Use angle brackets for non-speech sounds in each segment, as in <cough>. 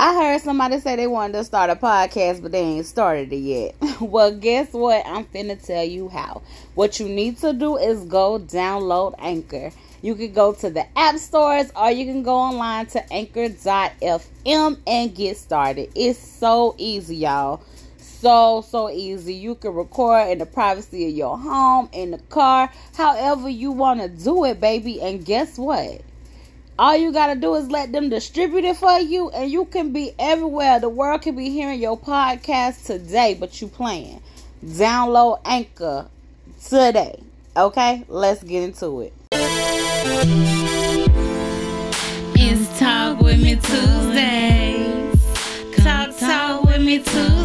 I heard somebody say they wanted to start a podcast, but they ain't started it yet. <laughs> well, guess what? I'm finna tell you how. What you need to do is go download Anchor. You can go to the app stores or you can go online to anchor.fm and get started. It's so easy, y'all. So, so easy. You can record in the privacy of your home, in the car, however you want to do it, baby. And guess what? All you gotta do is let them distribute it for you, and you can be everywhere. The world can be hearing your podcast today, but you playing. Download Anchor today. Okay, let's get into it. It's Talk With Me Tuesdays. Talk, talk with me Tuesdays.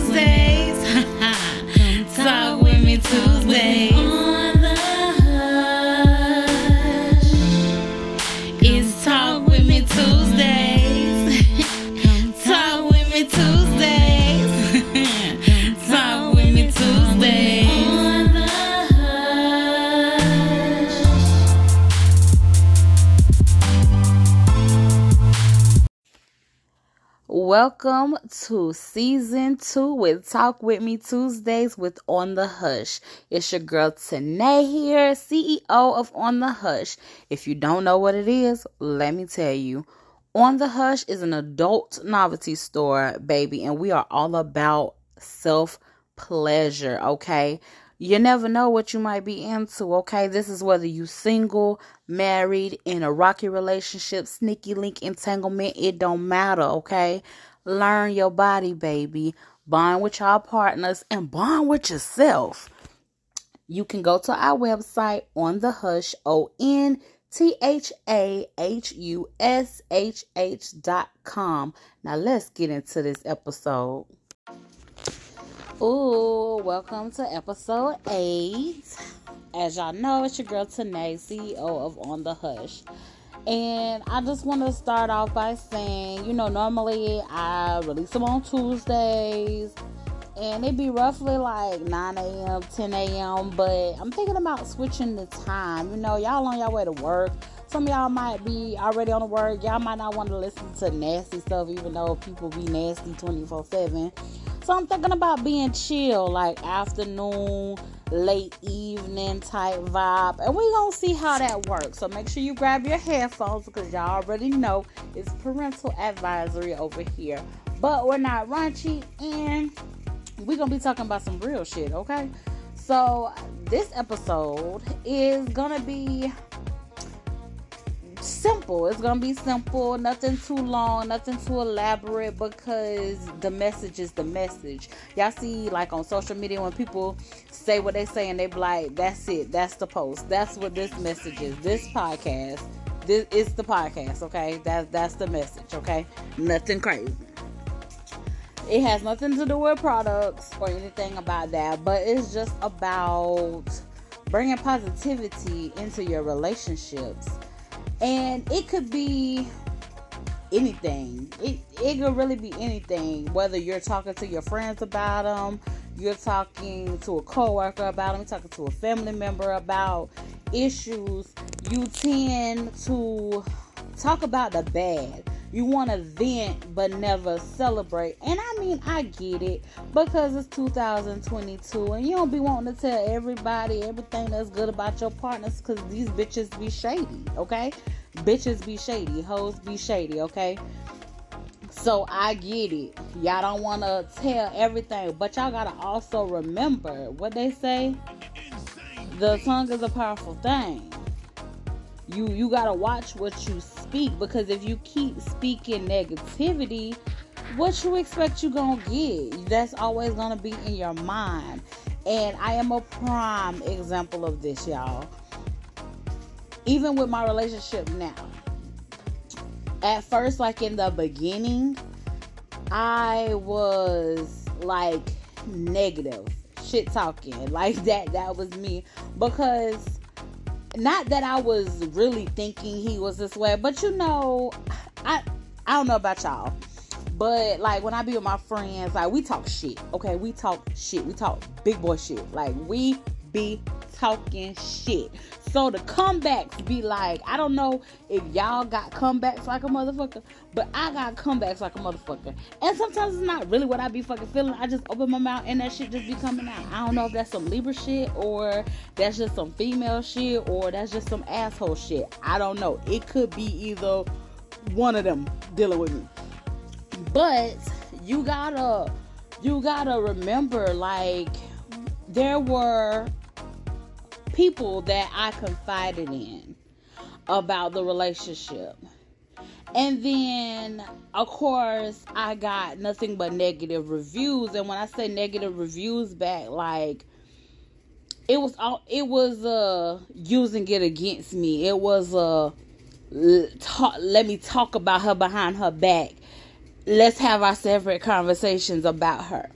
Welcome to season two with Talk With Me Tuesdays with On the Hush. It's your girl Tanae here, CEO of On the Hush. If you don't know what it is, let me tell you. On the Hush is an adult novelty store, baby, and we are all about self pleasure, okay? You never know what you might be into, okay? This is whether you single, married, in a rocky relationship, sneaky link entanglement, it don't matter, okay? Learn your body, baby. Bond with your partners and bond with yourself. You can go to our website on the hush, O N T H A H U S H H dot com. Now let's get into this episode. Ooh, welcome to episode eight. As y'all know, it's your girl Tanae, CEO of On the Hush. And I just want to start off by saying, you know, normally I release them on Tuesdays, and it'd be roughly like 9 a.m., 10 a.m. But I'm thinking about switching the time. You know, y'all on your way to work. Some of y'all might be already on the work. Y'all might not want to listen to nasty stuff, even though people be nasty 24 7. So I'm thinking about being chill, like afternoon, late evening type vibe. And we gonna see how that works. So make sure you grab your headphones because y'all already know it's parental advisory over here. But we're not raunchy and we're gonna be talking about some real shit, okay? So this episode is gonna be simple. It's gonna be simple, nothing too long, nothing too elaborate because the message is the message. Y'all see, like on social media, when people say what they say and they be like, "That's it, that's the post, that's what this message is." This podcast, this is the podcast. Okay, that's that's the message. Okay, nothing crazy. It has nothing to do with products or anything about that, but it's just about bringing positivity into your relationships and it could be anything. It, it could really be anything whether you're talking to your friends about them you're talking to a coworker about them you're talking to a family member about issues you tend to talk about the bad. You want to vent but never celebrate. And i mean i get it because it's 2022 and you don't be wanting to tell everybody everything that's good about your partners because these bitches be shady okay bitches be shady hoes be shady okay so I get it. Y'all don't want to tell everything, but y'all got to also remember what they say. The tongue is a powerful thing. You you got to watch what you speak because if you keep speaking negativity, what you expect you going to get? That's always going to be in your mind. And I am a prime example of this, y'all. Even with my relationship now at first, like in the beginning, I was like negative, shit talking, <laughs> like that. That was me because not that I was really thinking he was this way, but you know, I I don't know about y'all, but like when I be with my friends, like we talk shit. Okay, we talk shit. We talk big boy shit. Like we be talking shit. So the comebacks be like, I don't know if y'all got comebacks like a motherfucker, but I got comebacks like a motherfucker. And sometimes it's not really what I be fucking feeling. I just open my mouth and that shit just be coming out. I don't know if that's some Libra shit or that's just some female shit or that's just some asshole shit. I don't know. It could be either one of them dealing with me. But you gotta you gotta remember like there were people that I confided in about the relationship. And then, of course, I got nothing but negative reviews. And when I say negative reviews back, like it was all it was uh using it against me. It was uh talk, let me talk about her behind her back. Let's have our separate conversations about her.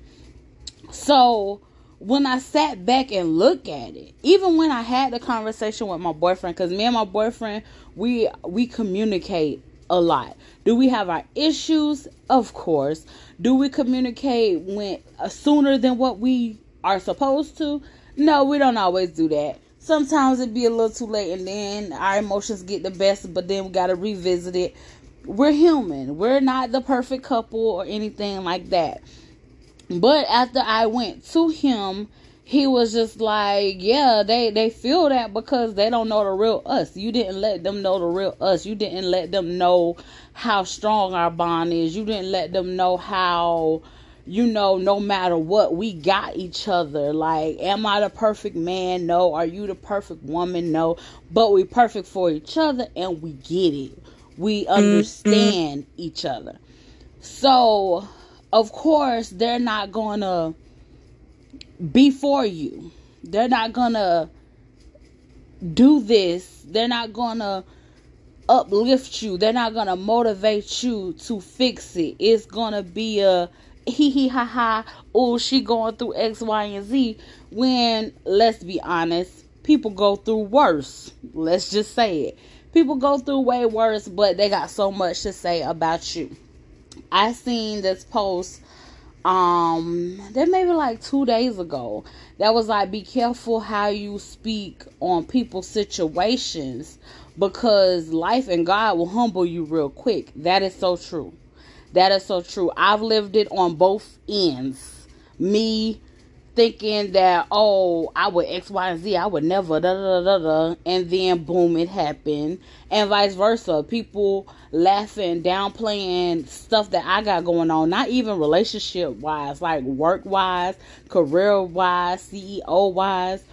So when I sat back and looked at it, even when I had the conversation with my boyfriend, because me and my boyfriend, we we communicate a lot. Do we have our issues? Of course. Do we communicate when uh, sooner than what we are supposed to? No, we don't always do that. Sometimes it be a little too late, and then our emotions get the best. But then we gotta revisit it. We're human. We're not the perfect couple or anything like that. But after I went to him, he was just like, yeah, they they feel that because they don't know the real us. You didn't let them know the real us. You didn't let them know how strong our bond is. You didn't let them know how you know, no matter what, we got each other. Like, am I the perfect man? No. Are you the perfect woman? No. But we perfect for each other and we get it. We mm-hmm. understand mm-hmm. each other. So of course, they're not to be for you. They're not to do this. They're not to uplift you. They're not to motivate you to fix it. It's to be a <laughs> hee hee ha ha. Oh, she going through X, Y, and Z. When, let's be honest, people go through worse. Let's just say it. People go through way worse, but they got so much to say about you. I seen this post um that maybe like two days ago that was like be careful how you speak on people's situations because life and God will humble you real quick. That is so true. That is so true. I've lived it on both ends. Me thinking that oh I would X Y and Z I would never da da da da and then boom it happened. And vice versa. People laughing downplaying stuff that I got going on. Not even relationship wise like work wise career wise CEO wise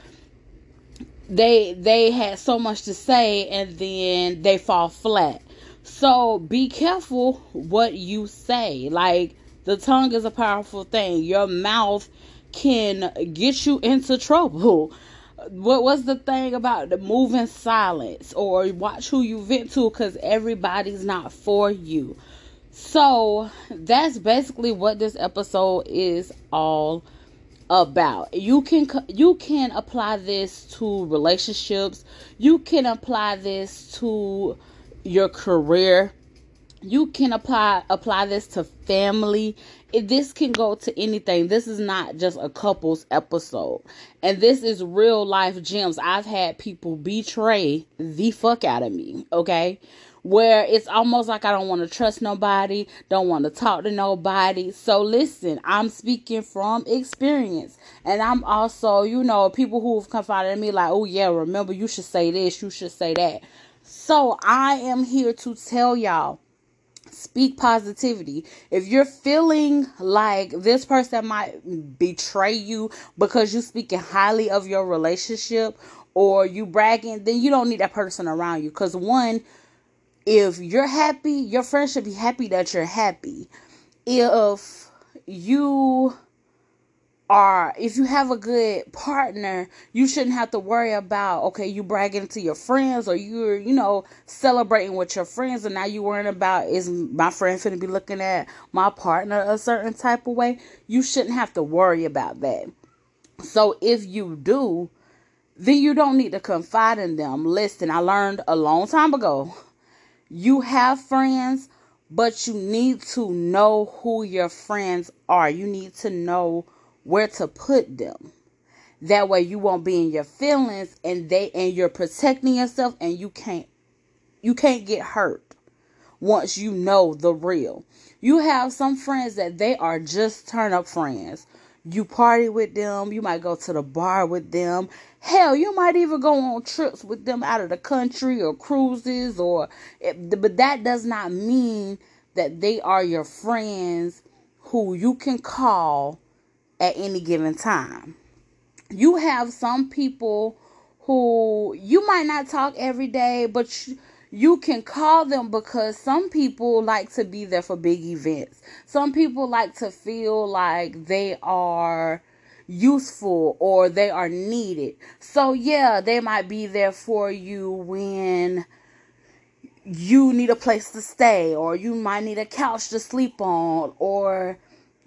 they they had so much to say and then they fall flat. So be careful what you say. Like the tongue is a powerful thing. Your mouth can get you into trouble. What was the thing about the moving silence or watch who you vent to because everybody's not for you. So that's basically what this episode is all about. You can you can apply this to relationships. You can apply this to your career you can apply apply this to family. This can go to anything. This is not just a couples episode. And this is real life gems. I've had people betray the fuck out of me okay? Where it's almost like i don't want to trust nobody don't want to talk to nobody. So listen i'm speaking from experience. And i'm also you know people who have confided in me like oh yeah remember you should say this you should say that. So i am here to tell y'all speak positivity. If you're feeling like this person might betray you because you're speaking highly of your relationship or you bragging, then you don't need that person around you. Because one, if you're happy, your friend should be happy that you're happy. If you are if you have a good partner, you shouldn't have to worry about okay, you bragging to your friends or you're, you know, celebrating with your friends and now you worrying about is my friend finna be looking at my partner a certain type of way. You shouldn't have to worry about that. So if you do, then you don't need to confide in them. Listen, I learned a long time ago. You have friends, but you need to know who your friends are. You need to know where to put them. That way you won't be in your feelings and they and you're protecting yourself and you can't you can't get hurt once you know the real. You have some friends that they are just turn up friends. You party with them, you might go to the bar with them. Hell, you might even go on trips with them out of the country or cruises or but that does not mean that they are your friends who you can call at any given time. You have some people who you might not talk every day, but you, can call them because some people like to be there for big events. Some people like to feel like they are useful or they are needed. So, yeah, they might be there for you when you need a place to stay, or you might need a couch to sleep on, or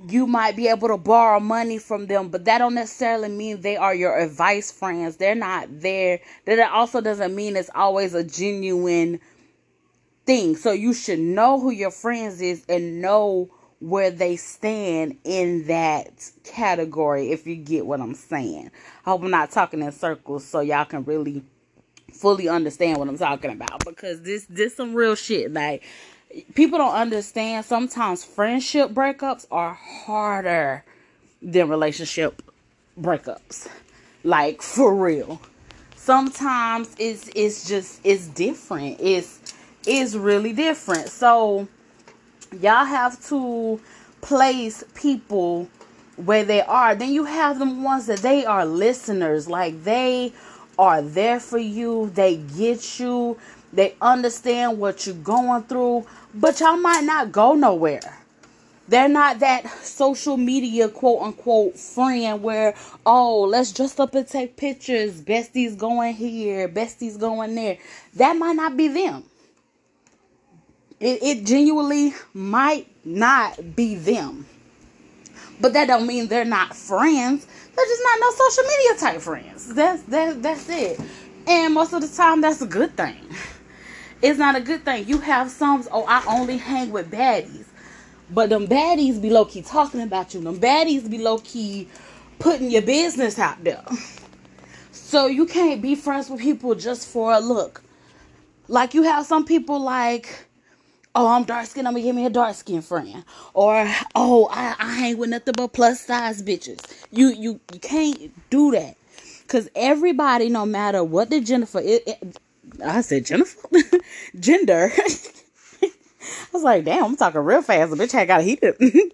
you might be able to borrow money from them, but that don't necessarily mean they are your advice friends. They're not there. That also doesn't mean it's always a genuine thing. So you should know who your friends is and know where they stand in that category if you get what I'm saying. I hope I'm not talking in circles so y'all can really fully understand what I'm talking about because this this some real shit like people don't understand sometimes friendship breakups are harder than relationship breakups. Like for real. Sometimes it's it's just it's different. It's it's really different. So y'all have to place people where they are. Then you have them ones that they are listeners. Like they are there for you. They get you they understand what you're going through, but y'all might not go nowhere. They're not that social media quote unquote friend where, oh, let's dress up and take pictures. Besties going here, besties going there. That might not be them. It, it genuinely might not be them. But that don't mean they're not friends. They're just not no social media type friends. That's that that's it. And most of the time that's a good thing. It's not a good thing. You have some, oh, I only hang with baddies. But them baddies be low key talking about you. Them baddies be low key putting your business out there. So you can't be friends with people just for a look. Like you have some people like, oh, I'm dark skinned, I'm gonna give me a dark skinned friend. Or, oh, I, I hang with nothing but plus size bitches. You you you can't do that. Cause everybody, no matter what the Jennifer, it, it, I said Jennifer, <laughs> gender. <laughs> I was like, damn, I'm talking real fast. The bitch had got heated. <laughs>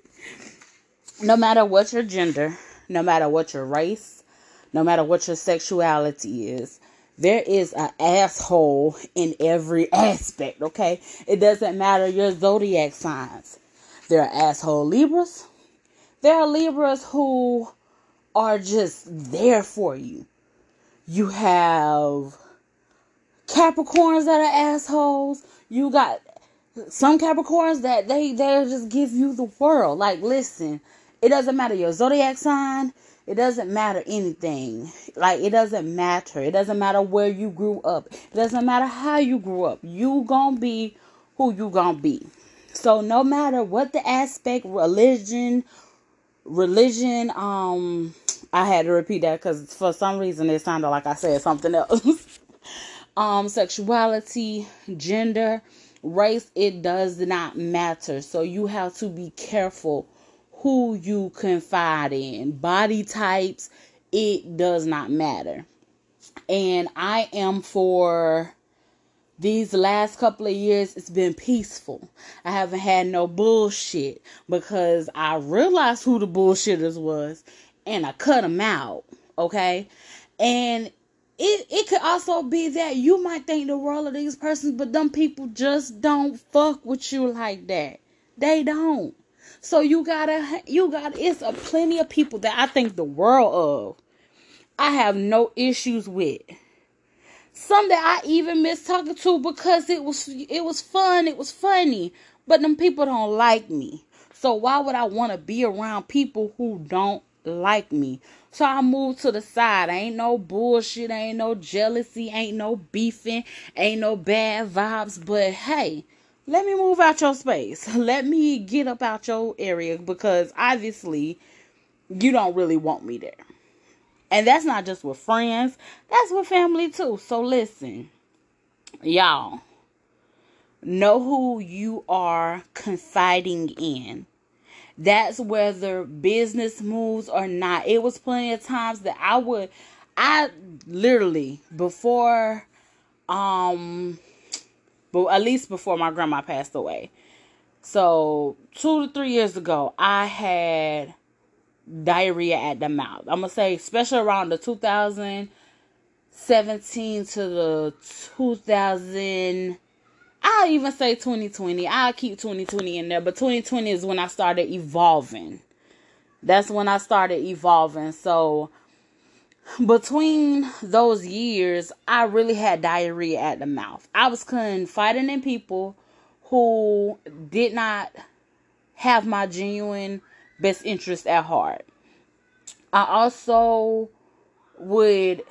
no matter what your gender, no matter what your race, no matter what your sexuality is, there is an asshole in every aspect, okay? It doesn't matter your zodiac signs. There are asshole Libras. There are Libras who are just there for you. You have Capricorns that are assholes. You got some Capricorns that they they just give you the world. Like, listen, it doesn't matter your zodiac sign. It doesn't matter anything. Like it doesn't matter. It doesn't matter where you grew up. It doesn't matter how you grew up. You gonna be who you gonna be. So no matter what the aspect, religion, religion, um, I had to repeat that because for some reason it sounded like I said something else. <laughs> um sexuality, gender, race, it does not matter. So you have to be careful who you confide in. Body types, it does not matter. And I am for these last couple of years it's been peaceful. I haven't had no bullshit because I realized who the bullshitters was and I cut them out, okay? And it it could also be that you might think the world of these persons, but them people just don't fuck with you like that. They don't. So you gotta you gotta it's a plenty of people that I think the world of. I have no issues with. Some that I even miss talking to because it was it was fun, it was funny. But them people don't like me. So why would I want to be around people who don't like me. So I moved to the side. Ain't no bullshit, ain't no jealousy, ain't no beefing, ain't no bad vibes. But hey, let me move out your space. <laughs> Let me get up out your area because obviously you don't really want me there. And that's not just with friends, that's with family too. So listen, y'all, know who you are confiding in. That's whether business moves or not. It was plenty of times that I would, I literally, before, um, but at least before my grandma passed away. So two to three years ago, I had diarrhea at the mouth. I'm gonna say, especially around the 2017 to the 2000. I'll even say 2020. I'll keep 2020 in there, but 2020 is when I started evolving. That's when I started evolving. So between those years, I really had diarrhea at the mouth. I was confiding in people who did not have my genuine best interest at heart. I also would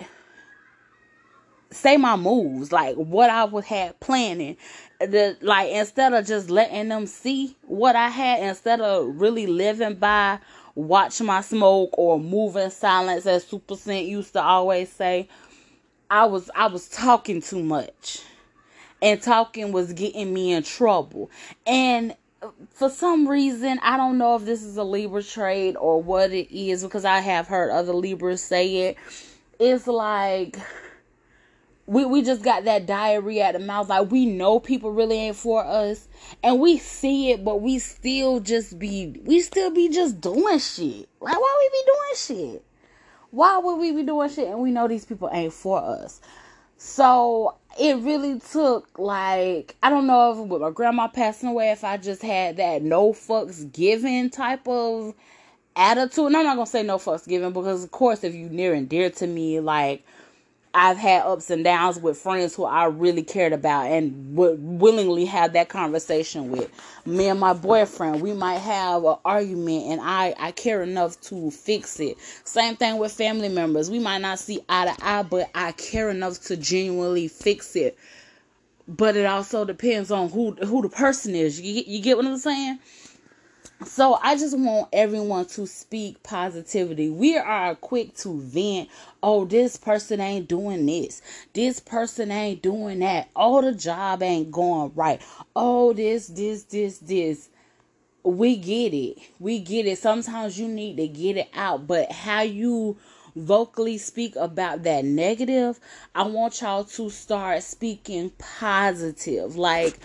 say my moves, like what I would have planning. The like instead of just letting them see what I had, instead of really living by watch my smoke or move in silence, as Super Cent used to always say, I was I was talking too much, and talking was getting me in trouble. And for some reason, I don't know if this is a Libra trait or what it is because I have heard other Libras say it. It's like we we just got that diarrhea at the mouth. Like we know people really ain't for us, and we see it, but we still just be we still be just doing shit. Like why we be doing shit? Why would we be doing shit? And we know these people ain't for us. So it really took like I don't know if with my grandma passing away, if I just had that no fucks given type of attitude. And I'm not gonna say no fucks given because of course if you near and dear to me, like I've had ups and downs with friends who I really cared about and would willingly have that conversation with. Me and my boyfriend, we might have an argument and I, I care enough to fix it. Same thing with family members. We might not see eye to eye, but I care enough to genuinely fix it. But it also depends on who who the person is. You, you get what I'm saying? So I just want everyone to speak positivity. We are quick to vent. Oh, this person ain't doing this. This person ain't doing that. Oh, the job ain't going right. Oh, this, this, this, this. We get it. We get it. Sometimes you need to get it out, but how you vocally speak about that negative, I want y'all to start speaking positive. Like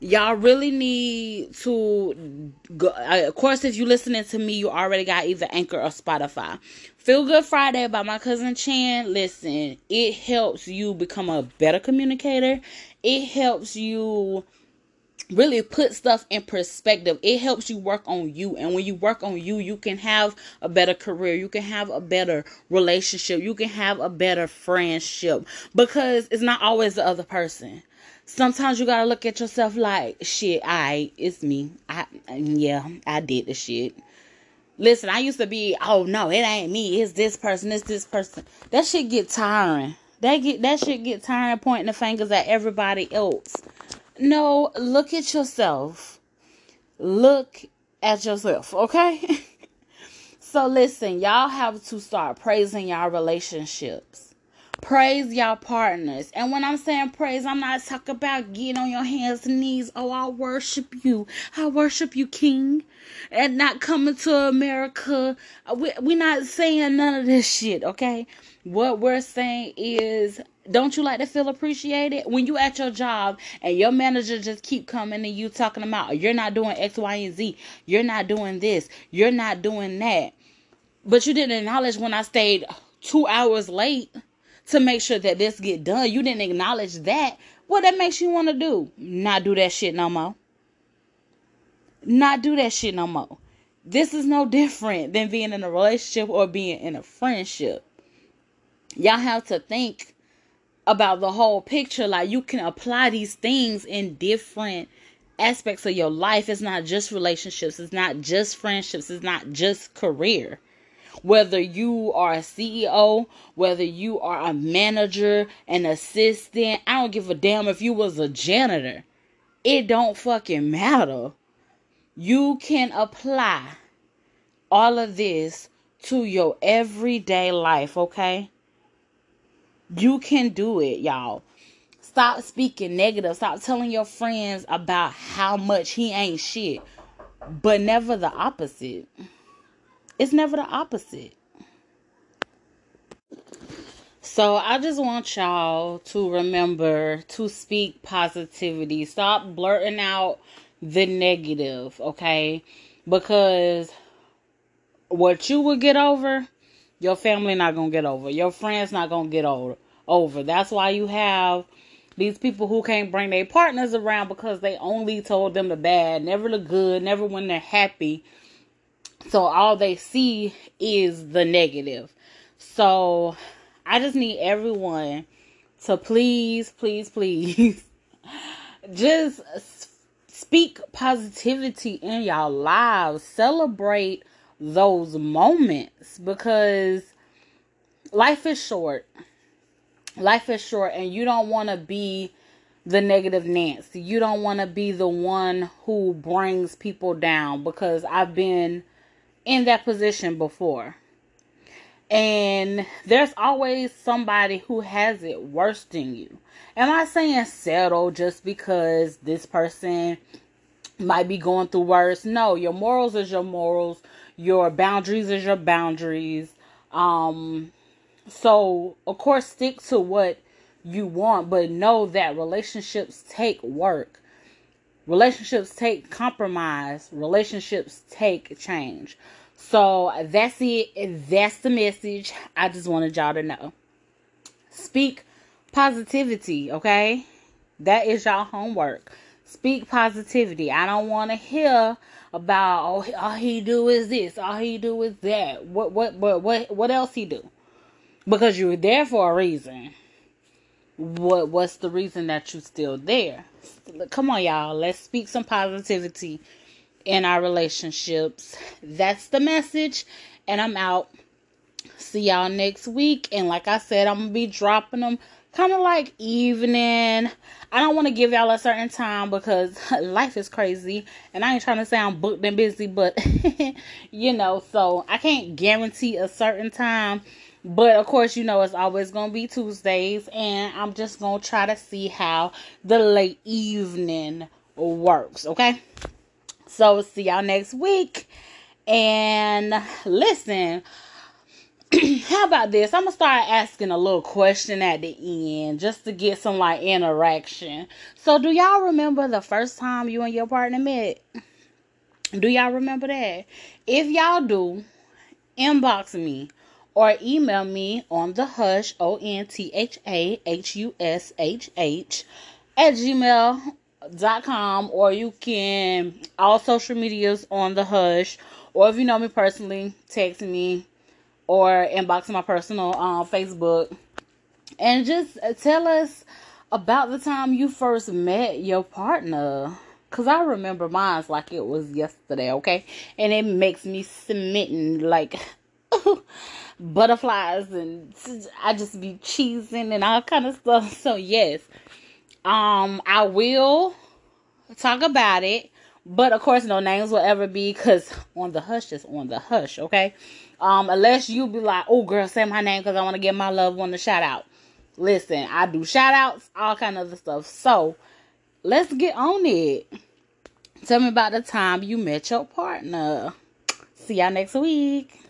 y'all really need to go of course if you're listening to me you already got either anchor or spotify. Feel good friday by my cousin chan. Listen it helps you become a better communicator. It helps you really put stuff in perspective it helps you work on you and when you work on you you can have a better career you can have a better relationship you can have a better friendship because it's not always the other person sometimes you gotta look at yourself like, shit, I, it's me. I, yeah, I did the shit. Listen, I used to be, oh no, it ain't me. It's this person. It's this person. That shit get tiring. That get that shit get tiring pointing the fingers at everybody else. No, look at yourself. Look at yourself, okay? <laughs> so listen, y'all have to start praising y'all relationships Praise y'all partners. And when I'm saying praise, I'm not talking about getting on your hands and knees. Oh, I worship you. I worship you, King. And not coming to America. We, we're not saying none of this shit, okay? What we're saying is don't you like to feel appreciated when you at your job and your manager just keep coming and you talking about you're not doing x y and z you're not doing this you're not doing that but you didn't acknowledge when i stayed two hours late to make sure that this get done. You didn't acknowledge that. What that makes you want to do? Not do that shit no more. Not do that shit no more. This is no different than being in a relationship or being in a friendship. Y'all have to think about the whole picture. Like you can apply these things in different aspects of your life. It's not just relationships, it's not just friendships, it's not just career whether you are a CEO, whether you are a manager, an assistant, I don't give a damn if you was a janitor. It don't fucking matter. You can apply all of this to your everyday life, okay? You can do it, y'all. Stop speaking negative. Stop telling your friends about how much he ain't shit. But never the opposite. It's never the opposite. So I just want y'all to remember to speak positivity. Stop blurting out the negative, okay? Because what you will get over, your family not gonna get over. Your friends not gonna get over. Over. That's why you have these people who can't bring their partners around because they only told them the bad, never the good, never when they're happy. So all they see is the negative. So I just need everyone to please, please, please <laughs> just speak positivity in y'all lives. Celebrate those moments because life is short. Life is short, and you don't want to be the negative Nancy. You don't want to be the one who brings people down because I've been in that position before. And there's always somebody who has it worse than you. Am I saying settle just because this person might be going through worse? No, your morals is your morals. Your boundaries is your boundaries. Um, so of course stick to what you want, but know that relationships take work. Relationships take compromise. Relationships take change. So that's it. That's the message. I just wanted y'all to know. Speak positivity, okay? That is y'all homework. Speak positivity. I don't want to hear about oh all he do is this, all he do is that. What what what what what else he do? Because you were there for a reason. What what's the reason that you're still there? Come on, y'all. Let's speak some positivity in our relationships. That's the message, and I'm out. See y'all next week. And like I said, I'm gonna be dropping them kind of like evening. I don't want to give y'all a certain time because <laughs> life is crazy, and I ain't trying to sound booked and busy, but <laughs> you know, so I can't guarantee a certain time. But of course, you know, it's always going to be Tuesdays, and I'm just going to try to see how the late evening works, okay? So, see y'all next week. And listen, <clears throat> how about this? I'm gonna start asking a little question at the end just to get some like interaction. So, do y'all remember the first time you and your partner met? Do y'all remember that? If y'all do, inbox me or email me on the hush o n t h a h u s h h at gmail dot com or you can all social medias on the hush or if you know me personally text me or inbox my personal um, facebook. And just tell us about the time you first met your partner because i remember mine's like it was yesterday okay? And it makes me smitten like <laughs> butterflies and i just be cheesing and all kind of stuff so yes um, I will talk about it, but of course, no names will ever be because on the hush is on the hush, okay? Um, unless you be like, oh, girl, say my name because I want to give my loved one a shout out. Listen, I do shout outs, all kind of other stuff. So let's get on it. Tell me about the time you met your partner. See y'all next week.